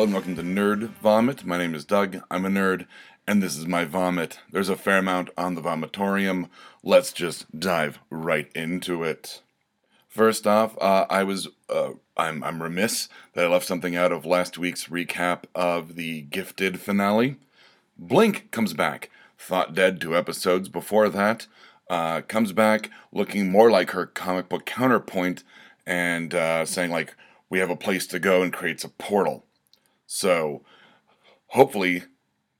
Hello and welcome to Nerd Vomit. My name is Doug. I'm a nerd, and this is my vomit. There's a fair amount on the vomitorium. Let's just dive right into it. First off, uh, I was uh, I'm I'm remiss that I left something out of last week's recap of the Gifted finale. Blink comes back. Thought dead two episodes before that. Uh, comes back looking more like her comic book counterpoint and uh, saying like we have a place to go and creates a portal. So hopefully,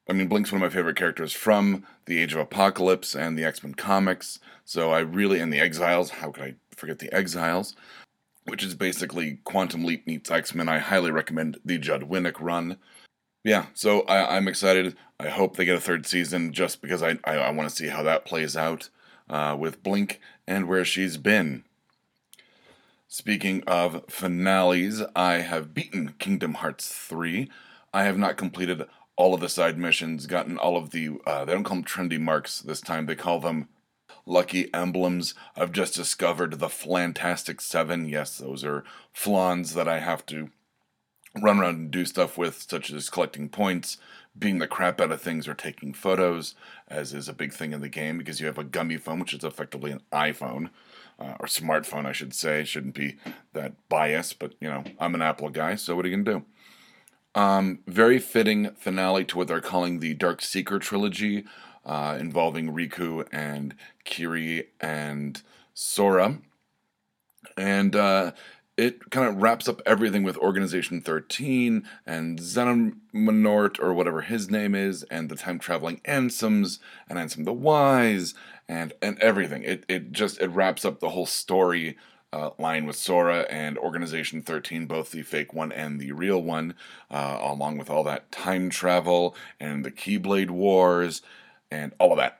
I mean Blink's one of my favorite characters from the Age of Apocalypse and the X Men comics. So I really and the Exiles. How could I forget the Exiles? Which is basically Quantum Leap meets X Men. I highly recommend the Judd Winick run. Yeah, so I, am excited. I hope they get a third season just because I, I, I want to see how that plays out uh, with Blink and where she's been. Speaking of finales, I have beaten Kingdom Hearts 3. I have not completed all of the side missions, gotten all of the, uh, they don't call them Trinity marks this time, they call them lucky emblems. I've just discovered the Flantastic Seven. Yes, those are flans that I have to run around and do stuff with, such as collecting points, being the crap out of things, or taking photos, as is a big thing in the game because you have a gummy phone, which is effectively an iPhone uh, or smartphone, I should say. Shouldn't be that biased, but you know, I'm an Apple guy, so what are you gonna do? Um, very fitting finale to what they're calling the Dark Seeker trilogy, uh, involving Riku and Kairi and Sora. And uh, it kind of wraps up everything with Organization 13 and Xehanort, or whatever his name is, and the time traveling Ansems and Ansem the Wise and and everything. It it just it wraps up the whole story uh, line with Sora and Organization 13, both the fake one and the real one, uh, along with all that time travel and the Keyblade Wars and all of that.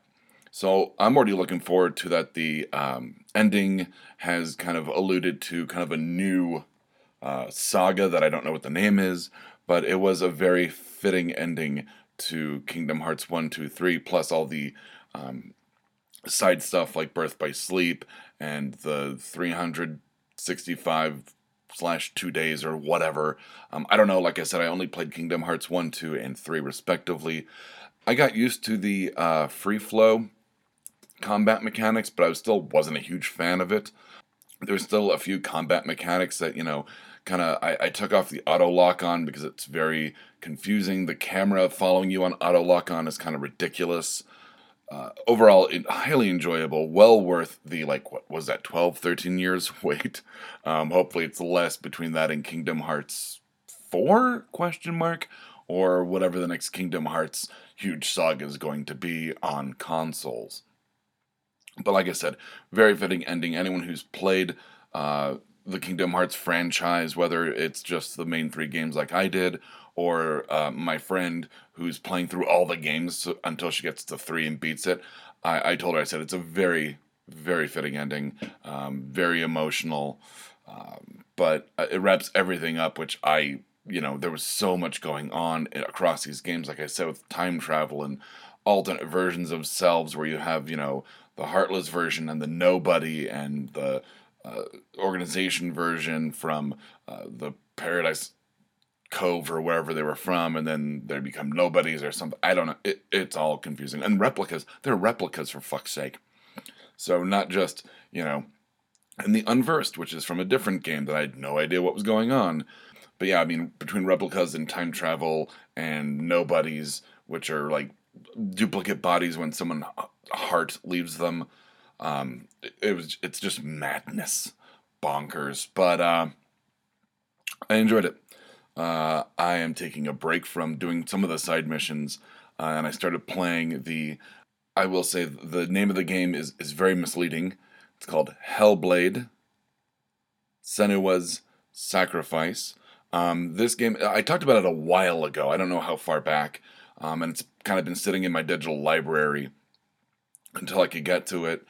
So I'm already looking forward to that. The um, ending has kind of alluded to kind of a new uh, saga that I don't know what the name is, but it was a very fitting ending to Kingdom Hearts 1, 2, 3, plus all the um, side stuff like Birth by Sleep and the 365 slash two days or whatever. Um, I don't know. Like I said, I only played Kingdom Hearts 1, 2, and 3 respectively. I got used to the uh, free flow combat mechanics, but I still wasn't a huge fan of it. There's still a few combat mechanics that, you know, kind of I, I, took off the auto lock on because it's very confusing. The camera following you on auto lock on is kind of ridiculous. Uh, overall, it, highly enjoyable, well worth the like what was that 12, 13 years wait. Um, hopefully, it's less between that and Kingdom Hearts four question mark or whatever the next Kingdom Hearts huge saga is going to be on consoles. But like I said, very fitting ending. Anyone who's played uh, the Kingdom Hearts franchise, whether it's just the main three games like I did, or uh, my friend who's playing through all the games until she gets to three and beats it, I, I told her, I said, it's a very, very fitting ending, um, very emotional, um, but uh, it wraps everything up, which I, you know, there was so much going on across these games, like I said, with time travel and alternate versions of selves where you have, you know, the Heartless version and the Nobody and the uh, organization version from uh, the Paradise Cove or wherever they were from, and then they become nobodies or something. I don't know. It, it's all confusing. And replicas, they're replicas for fuck's sake. So not just, you know, and the Unversed, which is from a different game that I had no idea what was going on. But yeah, I mean, between replicas and time travel and nobodies, which are like duplicate bodies when someone heart leaves them. Um, it, it, was it's just madness, bonkers. But uh, I enjoyed it. Uh, I am taking a break from doing some of the side missions, uh, and I started playing the. I will say the name of the game is is very misleading. It's called Hellblade. Senua's Sacrifice. Um, this game I talked about it a while ago. I don't know how far back, um, and it's kind of been sitting in my digital library until I could get to it.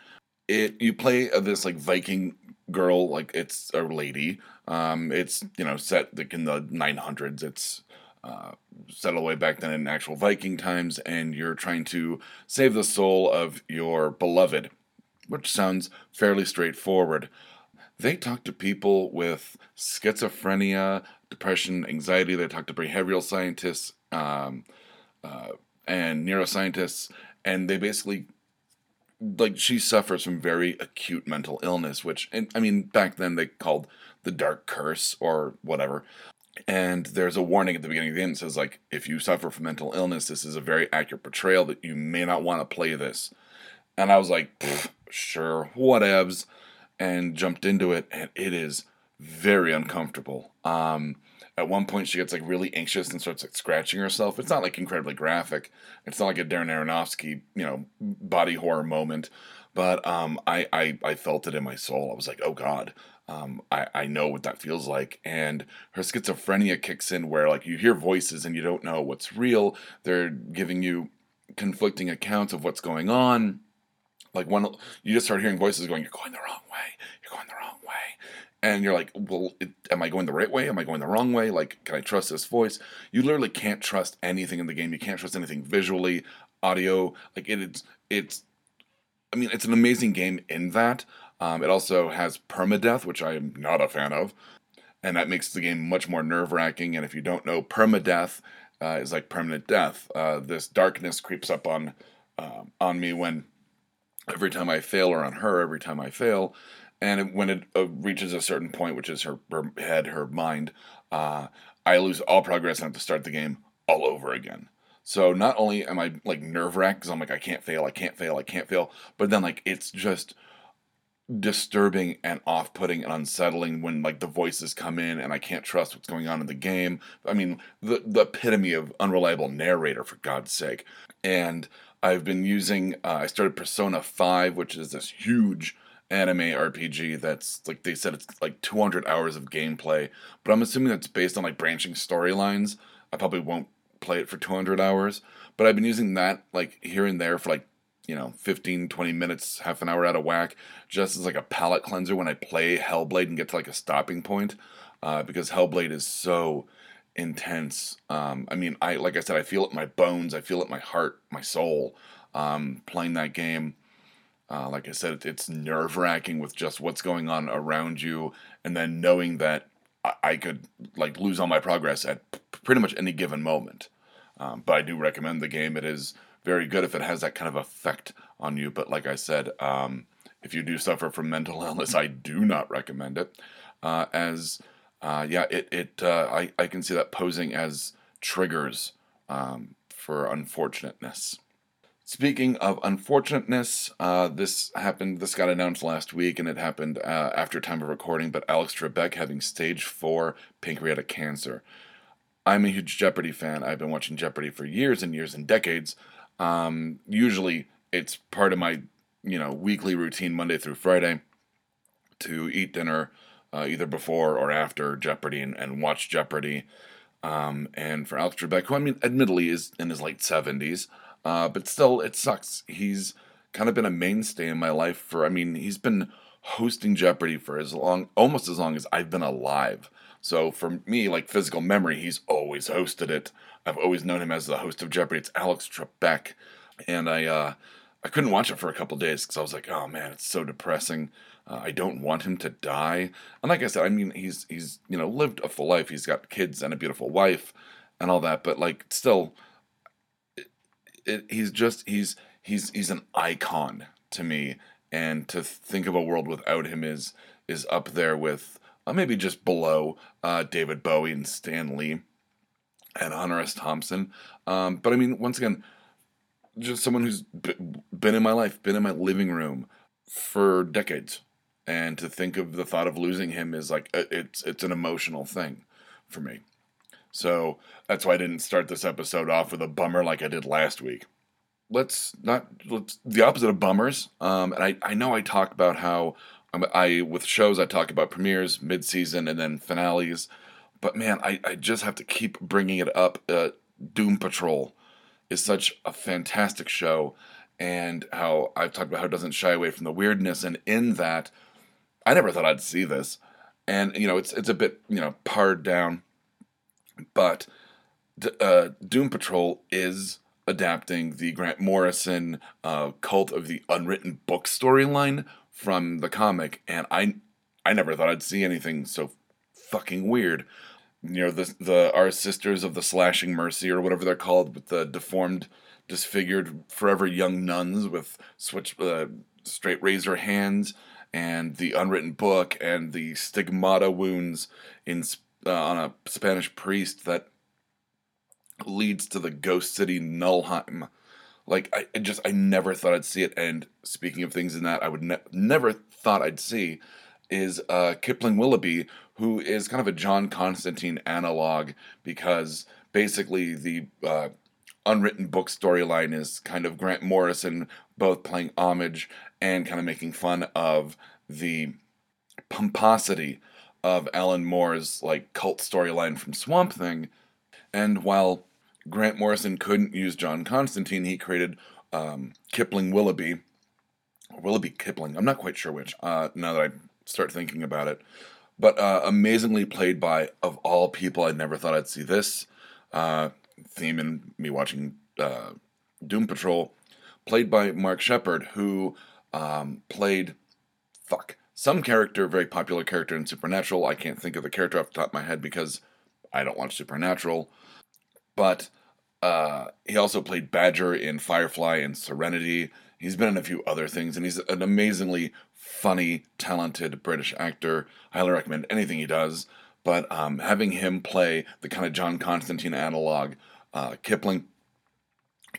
It you play this like Viking girl, like it's a lady. Um, it's you know set like in the 900s. It's uh, set all the way back then in actual Viking times, and you're trying to save the soul of your beloved, which sounds fairly straightforward. they talk to people with schizophrenia, depression, anxiety. They talk to behavioral scientists um, uh, and neuroscientists, and they basically like she suffers from very acute mental illness, which and, I mean back then they called the dark curse or whatever. And there's a warning at the beginning of the game that says like if you suffer from mental illness, this is a very accurate portrayal that you may not want to play this. And I was like, sure, whatevs, and jumped into it, and it is very uncomfortable. Um, at one point, she gets like really anxious and starts like scratching herself. It's not like incredibly graphic. It's not like a Darren Aronofsky, you know, body horror moment. But um, I, I I felt it in my soul. I was like, oh god. Um, I, I know what that feels like. And her schizophrenia kicks in where like you hear voices and you don't know what's real. They're giving you conflicting accounts of what's going on like when you just start hearing voices going, "You're going the wrong way. You're going the wrong way," and you're like, "Well, it, am I going the right way? Am I going the wrong way? Like, can I trust this voice?" You literally can't trust anything in the game. You can't trust anything visually, audio. Like it, it's it's. I mean, it's an amazing game in that. Um, it also has permadeath, which I am not a fan of, and that makes the game much more nerve wracking. And if you don't know, permadeath uh, is like permanent death. Uh, this darkness creeps up on uh, on me when every time I fail, or on her every time I fail. And when it uh, reaches a certain point, which is her, her head, her mind, uh, I lose all progress and have to start the game all over again. So not only am I like nerve wracked because I'm like I can't fail, I can't fail, I can't fail, but then like it's just disturbing and off-putting and unsettling when like the voices come in and I can't trust what's going on in the game. I mean, the the epitome of unreliable narrator for God's sake. And I've been using. Uh, I started Persona Five, which is this huge anime RPG that's like they said it's like 200 hours of gameplay, but I'm assuming that's based on like branching storylines. I probably won't play it for 200 hours, but I've been using that like here and there for like you know 15 20 minutes half an hour out of whack just as like a palate cleanser when i play hellblade and get to like a stopping point uh, because hellblade is so intense. Um, I mean, I like I said, I feel it in my bones. I feel it in my heart, my soul. Um, playing that game, uh, like I said, it's nerve wracking with just what's going on around you, and then knowing that I, I could like lose all my progress at p- pretty much any given moment. Um, but I do recommend the game. It is very good if it has that kind of effect on you. But like I said, um, if you do suffer from mental illness, I do not recommend it. Uh, as uh, yeah, it it uh, I I can see that posing as triggers um, for unfortunateness. Speaking of unfortunateness, uh, this happened. This got announced last week, and it happened uh, after time of recording. But Alex Trebek having stage four pancreatic cancer. I'm a huge Jeopardy fan. I've been watching Jeopardy for years and years and decades. Um, usually, it's part of my you know weekly routine, Monday through Friday, to eat dinner uh, either before or after Jeopardy and, and watch Jeopardy. Um, and for Alex Trebek, who I mean, admittedly is in his late 70s, uh, but still, it sucks. He's kind of been a mainstay in my life for, I mean, he's been hosting Jeopardy for as long, almost as long as I've been alive. So for me, like physical memory, he's always hosted it. I've always known him as the host of Jeopardy. It's Alex Trebek. And I, uh, I couldn't watch it for a couple days because I was like, oh man, it's so depressing. Uh, I don't want him to die. And like I said, I mean, he's he's you know lived a full life. He's got kids and a beautiful wife and all that. But like, still, it, it, he's just he's he's he's an icon to me. And to think of a world without him is is up there with uh, maybe just below uh, David Bowie and Stan Lee and Hunter S. Thompson. Um, but I mean, once again, just someone who's been in my life, been in my living room for decades and to think of the thought of losing him is like uh, it's it's an emotional thing for me. So that's why I didn't start this episode off with a bummer like I did last week. Let's not let's the opposite of bummers. Um, and I I know I talk about how um, I with shows I talk about premieres, mid season, and then finales. But man, I, I just have to keep bringing it up. Uh, Doom Patrol is such a fantastic show, and how I've talked about how it doesn't shy away from the weirdness, and in that I never thought I'd see this, and you know it's it's a bit you know pared down, but uh, Doom Patrol is adapting the Grant Morrison uh, Cult of the Unwritten Book storyline from the comic, and I I never thought I'd see anything so fucking weird. You know, the the our sisters of the slashing mercy or whatever they're called, with the deformed, disfigured, forever young nuns with switch uh, straight razor hands, and the unwritten book, and the stigmata wounds in uh, on a Spanish priest that leads to the ghost city Nullheim. Like I, I just I never thought I'd see it. And speaking of things in that I would ne- never thought I'd see is uh, Kipling Willoughby, who is kind of a John Constantine analog because basically the uh, unwritten book storyline is kind of Grant Morrison both playing homage and kind of making fun of the pomposity of Alan Moore's like cult storyline from Swamp Thing. And while Grant Morrison couldn't use John Constantine, he created um, Kipling Willoughby. Willoughby Kipling, I'm not quite sure which, uh, now that I start thinking about it. But uh, amazingly played by, of all people, I never thought I'd see this uh, theme in me watching uh, Doom Patrol, played by Mark Sheppard, who um, played, fuck, some character, very popular character in Supernatural. I can't think of the character off the top of my head because I don't watch Supernatural. But uh, he also played Badger in Firefly and Serenity. He's been in a few other things, and he's an amazingly funny, talented British actor. I Highly recommend anything he does. But um, having him play the kind of John Constantine analog, uh, Kipling,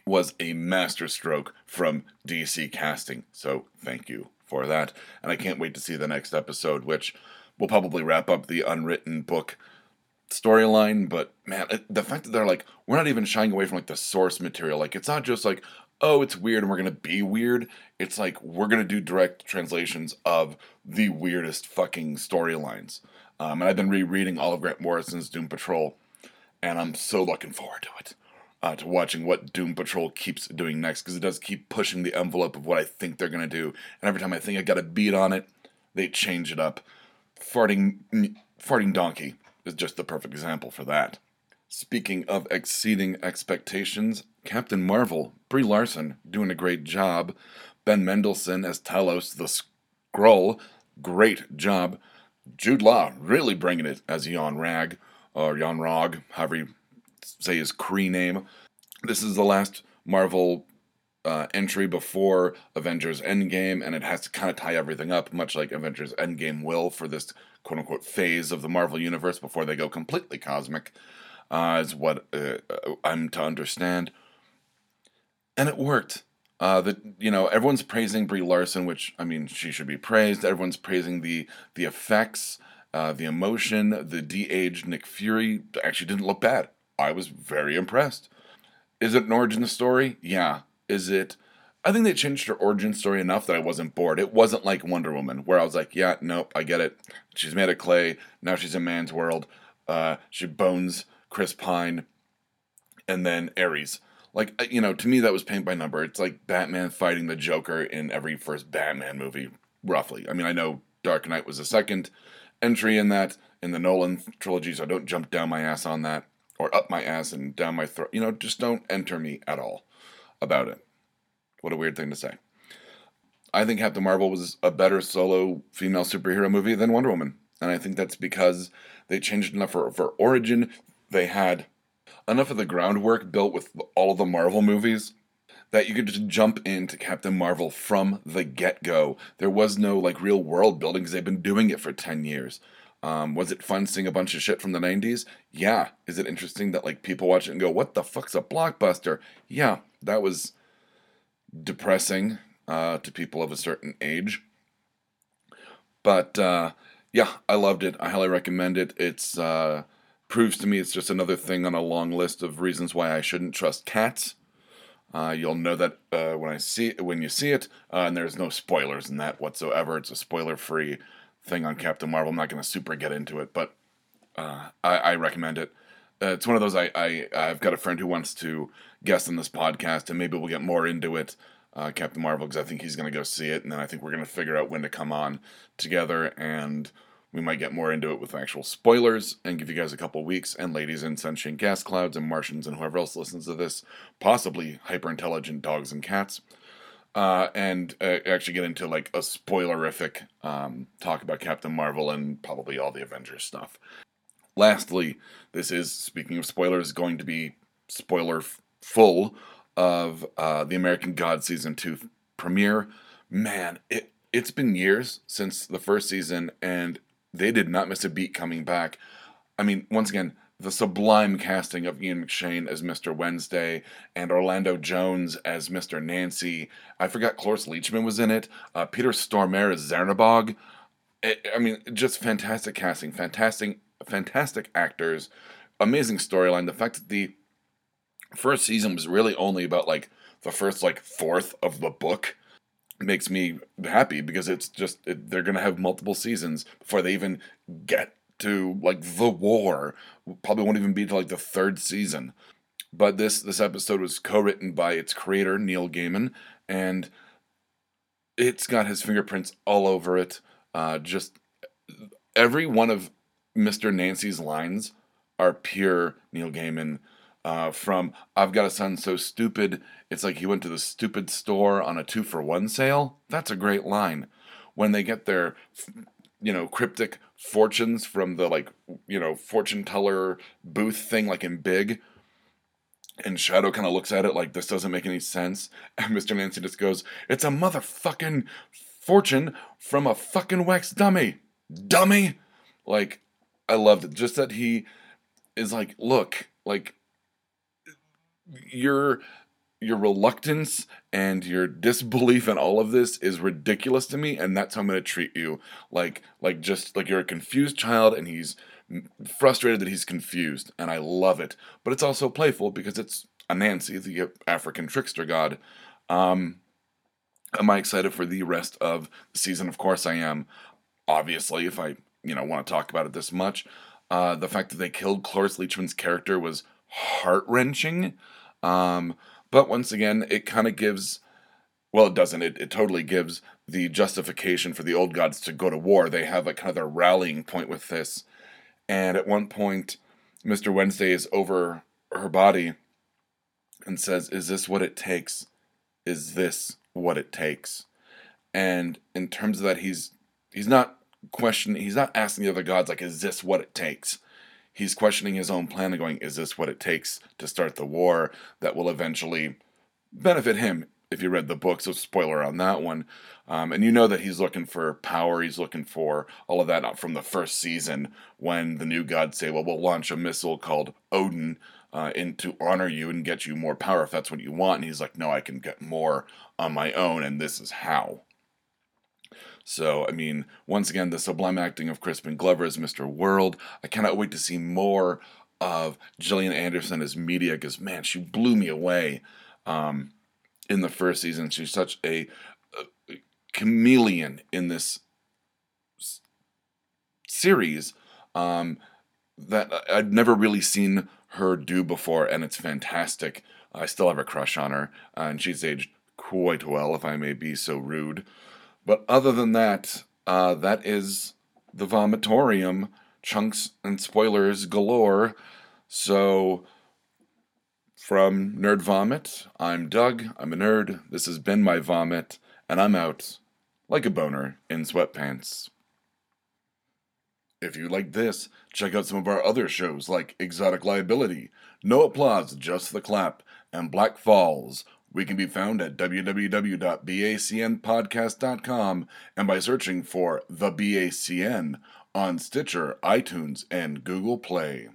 was a masterstroke from DC casting. So thank you for that. And I can't wait to see the next episode, which will probably wrap up the unwritten book storyline, but man, the fact that they're like, we're not even shying away from like the source material. Like, it's not just like, oh, it's weird and we're gonna be weird. It's like we're gonna do direct translations of the weirdest fucking storylines. Um, and I've been rereading all of Grant Morrison's Doom Patrol, and I'm so looking forward to it. Uh, to watching what Doom Patrol keeps doing next, because it does keep pushing the envelope of what I think they're gonna do. And every time I think I got a beat on it, they change it up. Farting, farting donkey is just the perfect example for that. Speaking of exceeding expectations, Captain Marvel, Brie Larson, doing a great job. Ben Mendelsohn as Talos the Skrull, great job. Jude Law really bringing it as Yon-Rogg, or Yon-Rogg, however you say his Kree name. This is the last Marvel uh, entry before Avengers Endgame, and it has to kind of tie everything up, much like Avengers Endgame will for this quote unquote phase of the Marvel Universe before they go completely cosmic, uh, is what uh, I'm to understand. And it worked. Uh, you know, everyone's praising Brie Larson, which I mean, she should be praised. Everyone's praising the the effects, uh, the emotion, the de-aged Nick Fury. Actually, didn't look bad. I was very impressed. Is it an origin story? Yeah. Is it I think they changed her origin story enough that I wasn't bored. It wasn't like Wonder Woman, where I was like, yeah, nope, I get it. She's made of clay. Now she's in man's world. Uh, she bones Chris Pine and then Ares. Like, uh, you know, to me, that was paint by number. It's like Batman fighting the Joker in every first Batman movie, roughly. I mean, I know Dark Knight was a second entry in that, in the Nolan trilogy, so don't jump down my ass on that, or up my ass and down my throat. You know, just don't enter me at all about it. What a weird thing to say. I think Captain Marvel was a better solo female superhero movie than Wonder Woman. And I think that's because they changed enough for, for origin. They had enough of the groundwork built with all of the Marvel movies that you could just jump into Captain Marvel from the get go. There was no like real world building because they've been doing it for 10 years. Um, was it fun seeing a bunch of shit from the 90s? Yeah. Is it interesting that like people watch it and go, what the fuck's a blockbuster? Yeah, that was depressing uh, to people of a certain age. But uh, yeah, I loved it. I highly recommend it. It's uh, proves to me it's just another thing on a long list of reasons why I shouldn't trust cats. Uh, you'll know that uh, when I see when you see it, uh, and there's no spoilers in that whatsoever. It's a spoiler-free thing on Captain Marvel. I'm not going to super get into it, but uh, I, I, recommend it. Uh, it's one of those I, I I've got a friend who wants to guest on this podcast, and maybe we'll get more into it, uh, Captain Marvel, because I think he's going to go see it, and then I think we're going to figure out when to come on together, and we might get more into it with actual spoilers and give you guys a couple weeks. And ladies in sentient gas clouds and Martians and whoever else listens to this, possibly hyper intelligent dogs and cats. uh, and uh, actually get into like a spoilerific um, talk about Captain Marvel and probably all the Avengers stuff. Lastly, this is speaking of spoilers, going to be spoiler full of uh, the American God season two premiere. Man, it it's been years since the first season, and they did not miss a beat coming back. I mean, once again, the sublime casting of Ian McShane as Mr. Wednesday and Orlando Jones as Mr. Nancy. I forgot Cloris Leachman was in it. Uh, Peter Stormare as Czernobog. I mean, just fantastic casting, fantastic, fantastic actors, amazing storyline. The fact that the first season was really only about like the first like fourth of the book makes me happy because it's just it, they're gonna have multiple seasons before they even get to like the war. Probably won't even be to like the third season. But this this episode was co-written by its creator Neil Gaiman, and it's got his fingerprints all over it. Uh, just every one of Mr. Nancy's lines are pure Neil Gaiman. Uh, from I've got a son so stupid, it's like he went to the stupid store on a two for one sale. That's a great line. When they get their, you know, cryptic fortunes from the like, you know, fortune teller booth thing, like in Big, and Shadow kind of looks at it like this doesn't make any sense. And Mr. Nancy just goes, It's a motherfucking fortune from a fucking wax dummy. Dummy! Like, I loved it. Just that he is like, Look, like, your your reluctance and your disbelief in all of this is ridiculous to me and that's how i'm going to treat you. Like like just like you're a confused child and he's frustrated that he's confused and i love it. But it's also playful because it's anansi the african trickster god. Um am i excited for the rest of the season? Of course i am. Obviously if i you know want to talk about it this much uh the fact that they killed cloris leachman's character was heart-wrenching um, but once again, it kind of gives, well, it doesn't. It, it totally gives the justification for the old gods to go to war. They have a kind of their rallying point with this. And at one point, Mr. Wednesday is over her body and says, Is this what it takes? Is this what it takes? And in terms of that, he's he's not questioning he's not asking the other gods like, is this what it takes? He's questioning his own plan and going, is this what it takes to start the war that will eventually benefit him? If you read the book, so spoiler on that one. Um, and you know that he's looking for power, he's looking for all of that from the first season when the new gods say, well, we'll launch a missile called Odin uh, in to honor you and get you more power if that's what you want. And he's like, no, I can get more on my own, and this is how. So, I mean, once again, the sublime acting of Crispin Glover as Mr. World. I cannot wait to see more of Gillian Anderson as Media because, man, she blew me away um, in the first season. She's such a, a chameleon in this s- series um, that I'd never really seen her do before, and it's fantastic. I still have a crush on her, uh, and she's aged quite well, if I may be so rude. But other than that, uh, that is the vomitorium. Chunks and spoilers galore. So, from Nerd Vomit, I'm Doug. I'm a nerd. This has been my vomit, and I'm out like a boner in sweatpants. If you like this, check out some of our other shows like Exotic Liability, No Applause, Just the Clap, and Black Falls, we can be found at www.bacnpodcast.com and by searching for The BACN on Stitcher, iTunes, and Google Play.